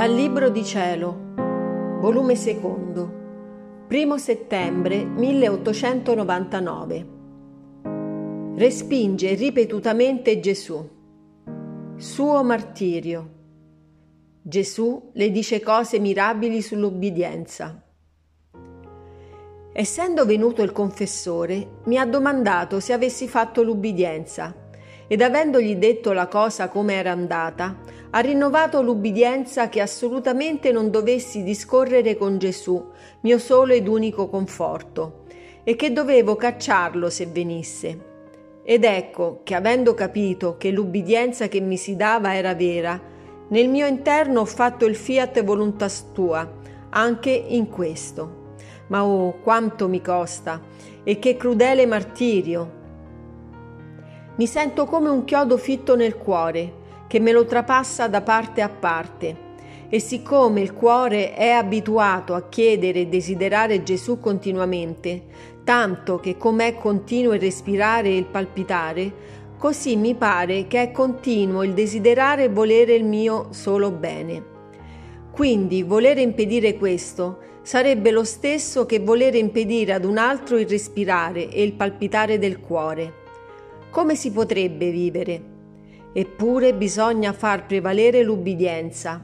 Dal Libro di Cielo, volume secondo, 1 settembre 1899. Respinge ripetutamente Gesù. Suo martirio. Gesù le dice cose mirabili sull'obbedienza. Essendo venuto il confessore, mi ha domandato se avessi fatto l'ubbidienza ed avendogli detto la cosa come era andata, ha rinnovato l'ubbidienza che assolutamente non dovessi discorrere con Gesù, mio solo ed unico conforto, e che dovevo cacciarlo se venisse. Ed ecco che avendo capito che l'ubbidienza che mi si dava era vera, nel mio interno ho fatto il fiat voluntas tua, anche in questo. Ma oh, quanto mi costa, e che crudele martirio, mi sento come un chiodo fitto nel cuore, che me lo trapassa da parte a parte. E siccome il cuore è abituato a chiedere e desiderare Gesù continuamente, tanto che com'è continuo il respirare e il palpitare, così mi pare che è continuo il desiderare e volere il mio solo bene. Quindi volere impedire questo sarebbe lo stesso che volere impedire ad un altro il respirare e il palpitare del cuore. Come si potrebbe vivere? Eppure bisogna far prevalere l'ubbidienza.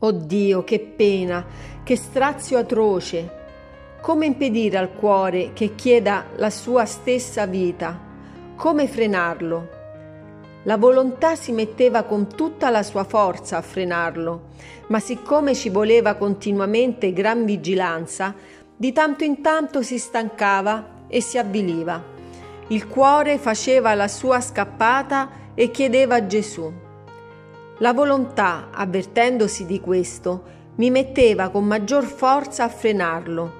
Oh Dio, che pena, che strazio atroce! Come impedire al cuore che chieda la sua stessa vita? Come frenarlo? La volontà si metteva con tutta la sua forza a frenarlo, ma siccome ci voleva continuamente gran vigilanza, di tanto in tanto si stancava e si avviliva. Il cuore faceva la sua scappata e chiedeva a Gesù. La volontà, avvertendosi di questo, mi metteva con maggior forza a frenarlo,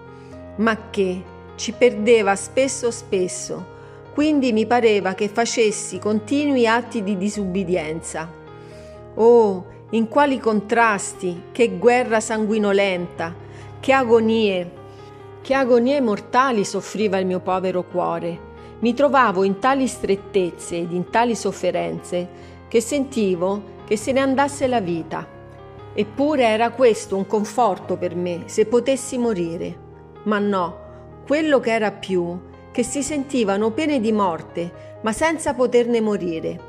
ma che ci perdeva spesso spesso, quindi mi pareva che facessi continui atti di disubbidienza. Oh, in quali contrasti, che guerra sanguinolenta, che agonie, che agonie mortali soffriva il mio povero cuore mi trovavo in tali strettezze ed in tali sofferenze che sentivo che se ne andasse la vita. Eppure era questo un conforto per me se potessi morire. Ma no, quello che era più, che si sentivano pene di morte, ma senza poterne morire.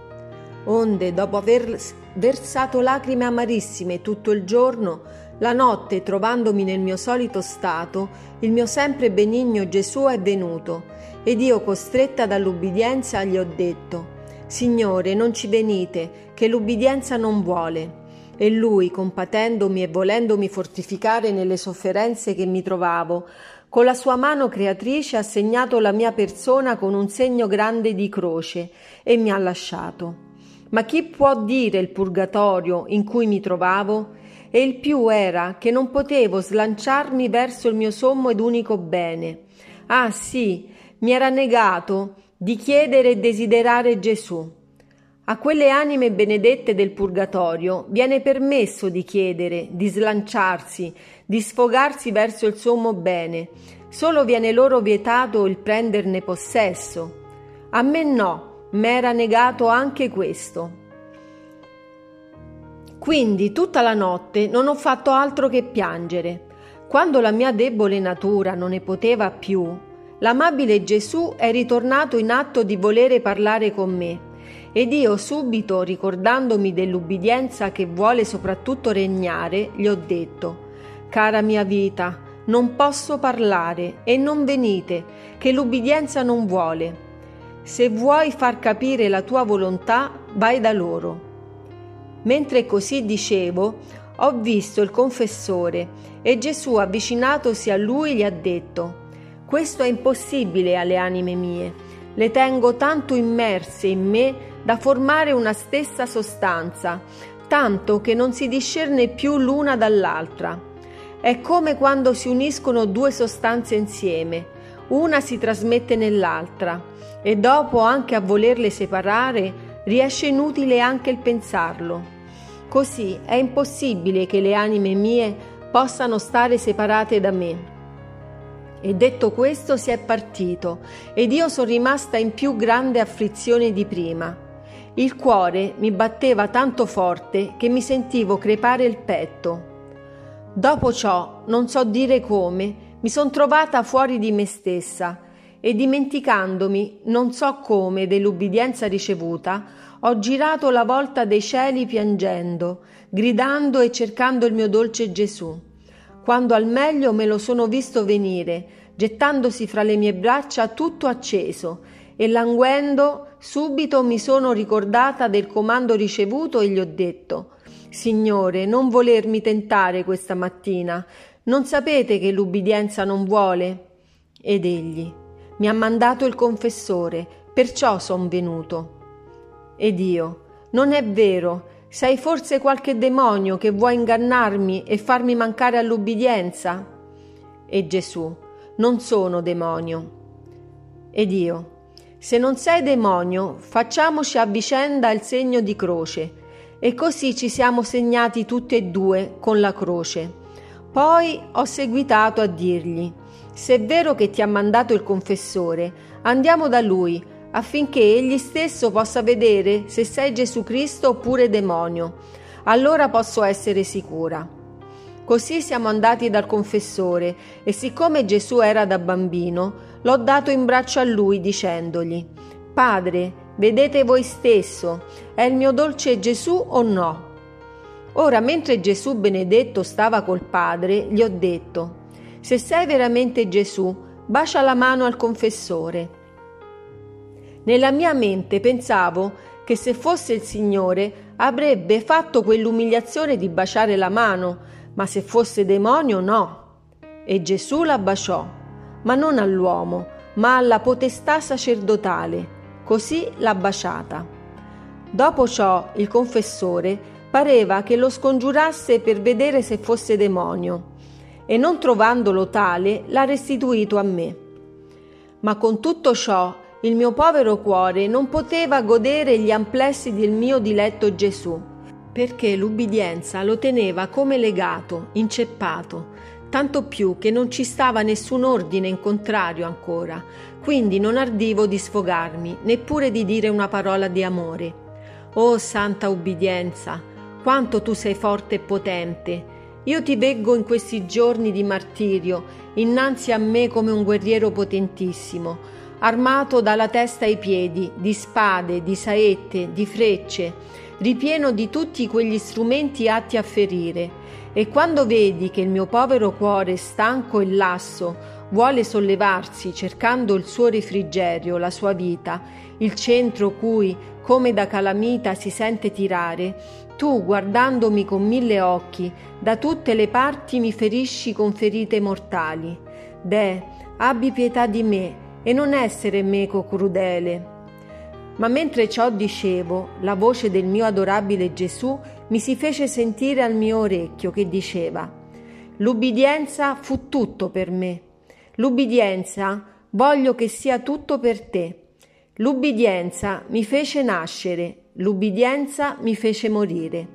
Onde, dopo aver versato lacrime amarissime tutto il giorno, la notte, trovandomi nel mio solito stato, il mio sempre benigno Gesù è venuto, ed io, costretta dall'ubbidienza, gli ho detto, Signore, non ci venite, che l'ubbidienza non vuole. E lui, compatendomi e volendomi fortificare nelle sofferenze che mi trovavo, con la sua mano creatrice ha segnato la mia persona con un segno grande di croce e mi ha lasciato. Ma chi può dire il purgatorio in cui mi trovavo? E il più era che non potevo slanciarmi verso il mio sommo ed unico bene. Ah sì, mi era negato di chiedere e desiderare Gesù. A quelle anime benedette del purgatorio viene permesso di chiedere, di slanciarsi, di sfogarsi verso il sommo bene, solo viene loro vietato il prenderne possesso. A me no, m'era negato anche questo. Quindi tutta la notte non ho fatto altro che piangere. Quando la mia debole natura non ne poteva più, l'amabile Gesù è ritornato in atto di volere parlare con me. Ed io subito, ricordandomi dell'ubbidienza che vuole soprattutto regnare, gli ho detto, Cara mia vita, non posso parlare e non venite, che l'ubbidienza non vuole. Se vuoi far capire la tua volontà, vai da loro. Mentre così dicevo, ho visto il confessore e Gesù avvicinatosi a lui gli ha detto, questo è impossibile alle anime mie, le tengo tanto immerse in me da formare una stessa sostanza, tanto che non si discerne più l'una dall'altra. È come quando si uniscono due sostanze insieme, una si trasmette nell'altra e dopo anche a volerle separare riesce inutile anche il pensarlo. Così è impossibile che le anime mie possano stare separate da me. E detto questo si è partito ed io sono rimasta in più grande afflizione di prima. il cuore mi batteva tanto forte che mi sentivo crepare il petto. Dopo ciò, non so dire come, mi son trovata fuori di me stessa e dimenticandomi, non so come, dell'ubbidienza ricevuta, ho girato la volta dei cieli piangendo, gridando e cercando il mio dolce Gesù. Quando al meglio me lo sono visto venire, gettandosi fra le mie braccia tutto acceso, e languendo subito mi sono ricordata del comando ricevuto e gli ho detto Signore, non volermi tentare questa mattina, non sapete che l'ubbidienza non vuole? Ed egli mi ha mandato il confessore, perciò son venuto. Ed io, non è vero, sei forse qualche demonio che vuoi ingannarmi e farmi mancare all'ubbidienza? E Gesù, non sono demonio. Ed io, se non sei demonio, facciamoci a vicenda il segno di croce. E così ci siamo segnati tutti e due con la croce. Poi ho seguitato a dirgli, se è vero che ti ha mandato il confessore, andiamo da lui affinché egli stesso possa vedere se sei Gesù Cristo oppure demonio. Allora posso essere sicura. Così siamo andati dal confessore e siccome Gesù era da bambino, l'ho dato in braccio a lui dicendogli, Padre, vedete voi stesso, è il mio dolce Gesù o no? Ora, mentre Gesù benedetto stava col Padre, gli ho detto, se sei veramente Gesù, bacia la mano al confessore. Nella mia mente pensavo che se fosse il Signore avrebbe fatto quell'umiliazione di baciare la mano, ma se fosse demonio no. E Gesù la baciò, ma non all'uomo, ma alla potestà sacerdotale. Così l'ha baciata. Dopo ciò il confessore pareva che lo scongiurasse per vedere se fosse demonio e non trovandolo tale l'ha restituito a me. Ma con tutto ciò il mio povero cuore non poteva godere gli amplessi del mio diletto Gesù, perché l'ubbidienza lo teneva come legato, inceppato, tanto più che non ci stava nessun ordine in contrario ancora, quindi non ardivo di sfogarmi, neppure di dire una parola di amore. Oh santa ubbidienza, quanto tu sei forte e potente, io ti veggo in questi giorni di martirio, innanzi a me come un guerriero potentissimo, armato dalla testa ai piedi, di spade, di saette, di frecce, ripieno di tutti quegli strumenti atti a ferire. E quando vedi che il mio povero cuore, stanco e lasso, vuole sollevarsi cercando il suo refrigerio, la sua vita, il centro cui, come da calamita, si sente tirare, tu, guardandomi con mille occhi, da tutte le parti mi ferisci con ferite mortali. Deh, abbi pietà di me e non essere meco crudele. Ma mentre ciò dicevo, la voce del mio adorabile Gesù mi si fece sentire al mio orecchio che diceva L'ubbidienza fu tutto per me. L'ubbidienza voglio che sia tutto per te. L'ubbidienza mi fece nascere, l'ubbidienza mi fece morire.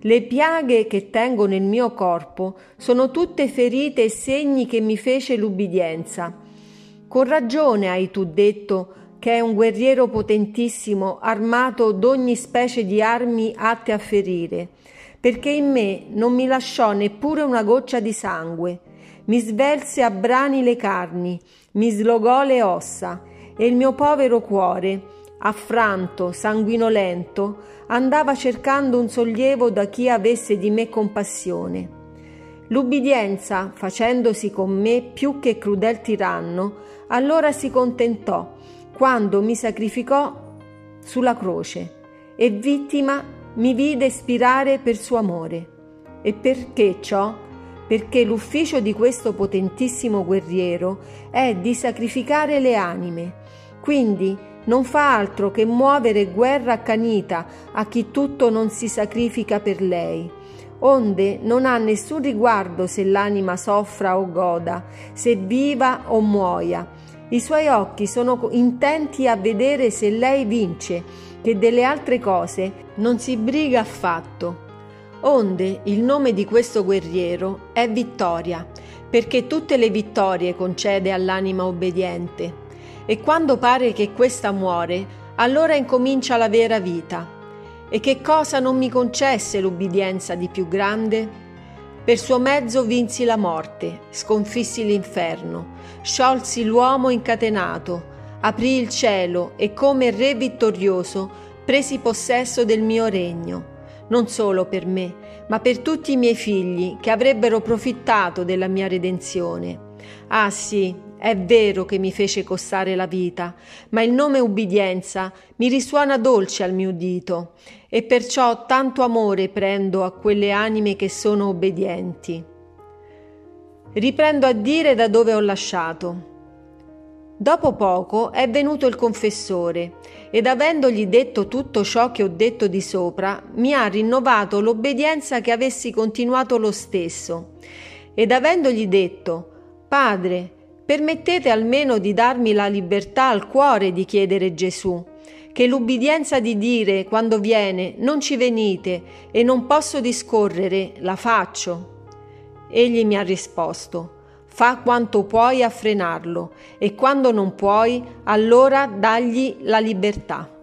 Le piaghe che tengo nel mio corpo sono tutte ferite e segni che mi fece l'ubbidienza. Con ragione hai tu detto che è un guerriero potentissimo, armato d'ogni specie di armi atte a ferire, perché in me non mi lasciò neppure una goccia di sangue, mi svelse a brani le carni, mi slogò le ossa, e il mio povero cuore, affranto, sanguinolento, andava cercando un sollievo da chi avesse di me compassione. L'ubbidienza, facendosi con me più che crudel tiranno, allora si contentò, quando mi sacrificò sulla croce, e vittima mi vide spirare per suo amore. E perché ciò? Perché l'ufficio di questo potentissimo guerriero è di sacrificare le anime. Quindi non fa altro che muovere guerra accanita a chi tutto non si sacrifica per lei. Onde non ha nessun riguardo se l'anima soffra o goda, se viva o muoia. I suoi occhi sono intenti a vedere se lei vince, che delle altre cose non si briga affatto. Onde il nome di questo guerriero è vittoria, perché tutte le vittorie concede all'anima obbediente e quando pare che questa muore, allora incomincia la vera vita. E che cosa non mi concesse l'ubbidienza di più grande? Per suo mezzo vinsi la morte, sconfissi l'inferno, sciolsi l'uomo incatenato, aprì il cielo e come re vittorioso presi possesso del mio regno, non solo per me, ma per tutti i miei figli che avrebbero profittato della mia redenzione. Ah sì, è vero che mi fece costare la vita, ma il nome ubbidienza mi risuona dolce al mio dito e perciò tanto amore prendo a quelle anime che sono obbedienti. Riprendo a dire da dove ho lasciato. Dopo poco è venuto il confessore ed avendogli detto tutto ciò che ho detto di sopra, mi ha rinnovato l'obbedienza che avessi continuato lo stesso. Ed avendogli detto, Padre, permettete almeno di darmi la libertà al cuore di chiedere Gesù, che l'ubbidienza di dire quando viene non ci venite e non posso discorrere, la faccio. Egli mi ha risposto, fa quanto puoi a frenarlo e quando non puoi, allora dagli la libertà.